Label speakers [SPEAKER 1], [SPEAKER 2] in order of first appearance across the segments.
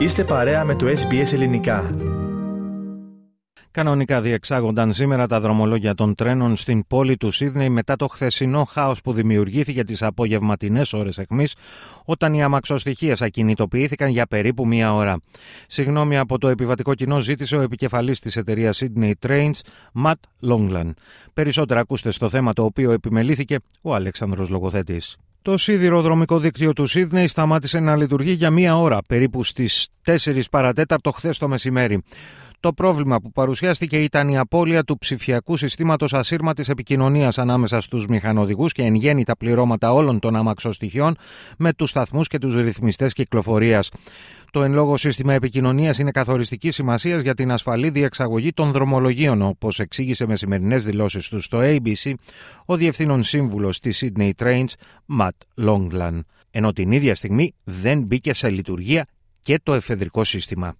[SPEAKER 1] Είστε παρέα με το SBS Ελληνικά.
[SPEAKER 2] Κανονικά διεξάγονταν σήμερα τα δρομολόγια των τρένων στην πόλη του Σίδνεϊ μετά το χθεσινό χάος που δημιουργήθηκε τις απογευματινέ ώρες εχμής, όταν οι αμαξοστοιχίε ακινητοποιήθηκαν για περίπου μία ώρα. Συγγνώμη από το επιβατικό κοινό ζήτησε ο επικεφαλής της εταιρείας Sydney Trains, Matt Longland. Περισσότερα ακούστε στο θέμα το οποίο επιμελήθηκε ο Αλέξανδρος Λογοθέτης. Το σιδηροδρομικό δίκτυο του Σίδνεϊ σταμάτησε να λειτουργεί για μία ώρα, περίπου στις 4 παρατέταρτο χθες το μεσημέρι. Το πρόβλημα που παρουσιάστηκε ήταν η απώλεια του ψηφιακού συστήματος ασύρματης επικοινωνίας ανάμεσα στους μηχανοδηγούς και εν γέννη τα πληρώματα όλων των αμαξοστοιχειών με τους σταθμούς και τους ρυθμιστές κυκλοφορίας. Το εν λόγω σύστημα επικοινωνίας είναι καθοριστική σημασίας για την ασφαλή διεξαγωγή των δρομολογίων, όπως εξήγησε με σημερινές δηλώσεις του στο ABC ο διευθύνων σύμβουλος της Sydney Trains, Matt Longland. Ενώ την ίδια στιγμή δεν μπήκε σε λειτουργία και το εφεδρικό σύστημα.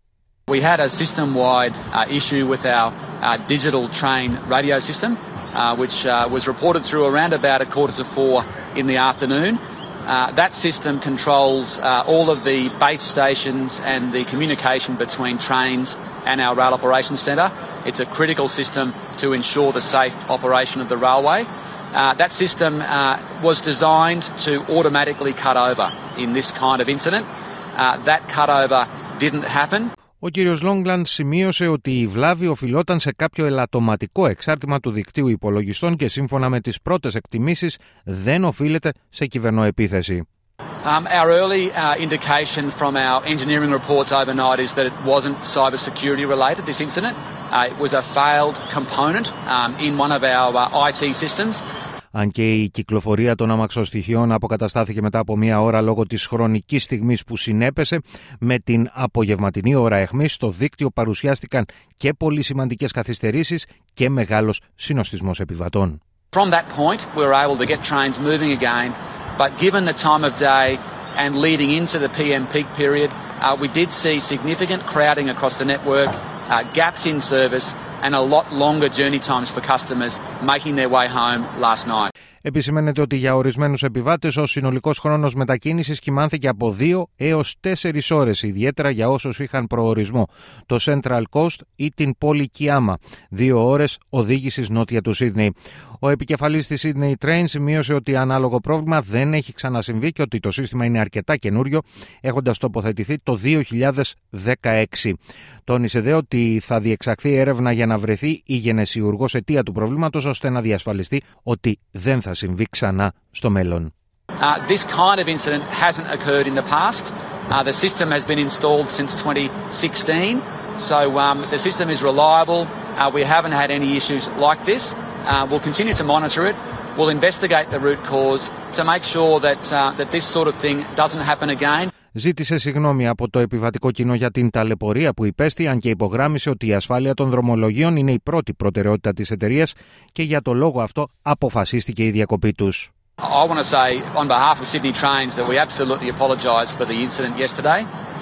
[SPEAKER 3] We had a system-wide uh, issue with our uh, digital train radio system, uh, which uh, was reported through around about a quarter to four in the afternoon. Uh, that system controls uh, all of the base stations and the communication between trains and our rail operations centre. It's a critical system to ensure the safe operation of the railway. Uh, that system uh, was designed to automatically cut over in this kind of incident. Uh, that cutover didn't happen.
[SPEAKER 2] Ο κ. Λόγκλαντ σημείωσε ότι η βλάβη οφειλόταν σε κάποιο ελαττωματικό εξάρτημα του δικτύου υπολογιστών και σύμφωνα με τις πρώτες εκτιμήσεις δεν οφείλεται σε κυβερνοεπίθεση.
[SPEAKER 3] Um, our early uh, indication from our engineering reports overnight is that it wasn't cybersecurity related, this incident. Uh, it was a failed component um, in one of our uh, IT systems.
[SPEAKER 2] αν και η κυκλοφορία των αμαξοστοιχείων αποκαταστάθηκε μετά από μία ώρα λόγω της χρονικής στιγμής που συνέπεσε με την απογευματινή ώρα εχμής στο δίκτυο παρουσιάστηκαν και πολύ σημαντικές καθυστερήσεις και μεγάλος συνοστισμός επιβατών.
[SPEAKER 3] From that point we were able to get trains moving again but given the time of day and leading into the PM peak period uh, we did see significant crowding across the network, uh, gaps in service and a lot longer journey times for customers making their way home last night.
[SPEAKER 2] Επισημαίνεται ότι για ορισμένους επιβάτες ο συνολικός χρόνος μετακίνησης κυμάνθηκε από 2 έως 4 ώρες, ιδιαίτερα για όσους είχαν προορισμό το Central Coast ή την πόλη Κιάμα, 2 ώρες οδήγησης νότια του Σίδνεϊ. Ο επικεφαλής της Sydney Train σημείωσε ότι ανάλογο πρόβλημα δεν έχει ξανασυμβεί και ότι το σύστημα είναι αρκετά καινούριο, έχοντας τοποθετηθεί το 2016. Τόνισε δε ότι θα διεξαχθεί έρευνα για να βρεθεί η γενεσιουργός αιτία του προβλήματος, ώστε να διασφαλιστεί ότι δεν θα συμβεί ξανά στο μέλλον.
[SPEAKER 3] Uh, this kind of incident hasn't occurred in the past. Uh, the system has been installed since 2016, so um, the system is reliable. Uh, we haven't had any issues like this. Uh, we'll continue to monitor it. We'll investigate the root cause to make sure that, uh, that this sort of thing doesn't happen again.
[SPEAKER 2] Ζήτησε συγγνώμη από το επιβατικό κοινό για την ταλαιπωρία που υπέστη, αν και υπογράμμισε ότι η ασφάλεια των δρομολογίων είναι η πρώτη προτεραιότητα της εταιρεία και για το λόγο αυτό αποφασίστηκε η διακοπή τους.
[SPEAKER 3] I want to say on behalf of Sydney Trains that we absolutely apologise for the incident yesterday.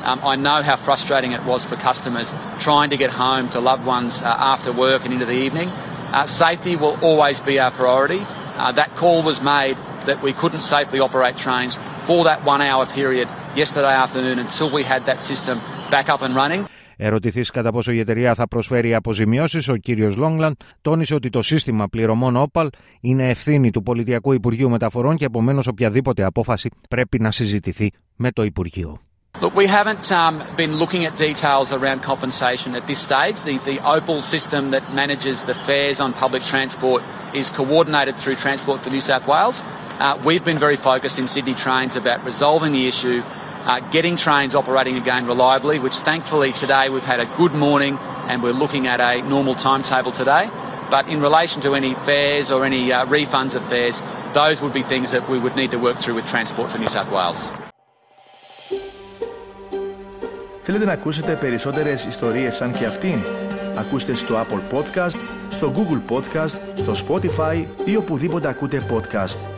[SPEAKER 3] Um, I know how frustrating it was for customers trying to get home to loved ones uh, after work and into the evening. Uh, safety will always be our priority. Uh, that call was made that we couldn't safely operate trains for that one hour period yesterday afternoon until we had that system back up and running.
[SPEAKER 2] Ερωτηθεί κατά πόσο η εταιρεία θα προσφέρει αποζημιώσει, ο κύριο Λόγκλαντ τόνισε ότι το σύστημα πληρωμών Opal είναι ευθύνη του Πολιτιακού Υπουργείου Μεταφορών και επομένω οποιαδήποτε απόφαση πρέπει να συζητηθεί με το Υπουργείο.
[SPEAKER 3] Look, we haven't um, been looking at details around compensation at this stage. The, the Opal system that manages the fares on public transport is coordinated through Transport for New South Wales. Uh, we've been very focused in Sydney Trains about resolving the issue, uh, getting trains operating again reliably, which thankfully today we've had a good morning and we're looking at a normal timetable today. But in relation to any fares or any uh, refunds of fares, those would be things that we would need to work through with Transport for New South Wales.
[SPEAKER 1] Θέλετε να ακούσετε περισσότερες ιστορίες σαν και αυτήν? Ακούστε στο Apple Podcast, στο Google Podcast, στο Spotify ή οπουδήποτε ακούτε podcast.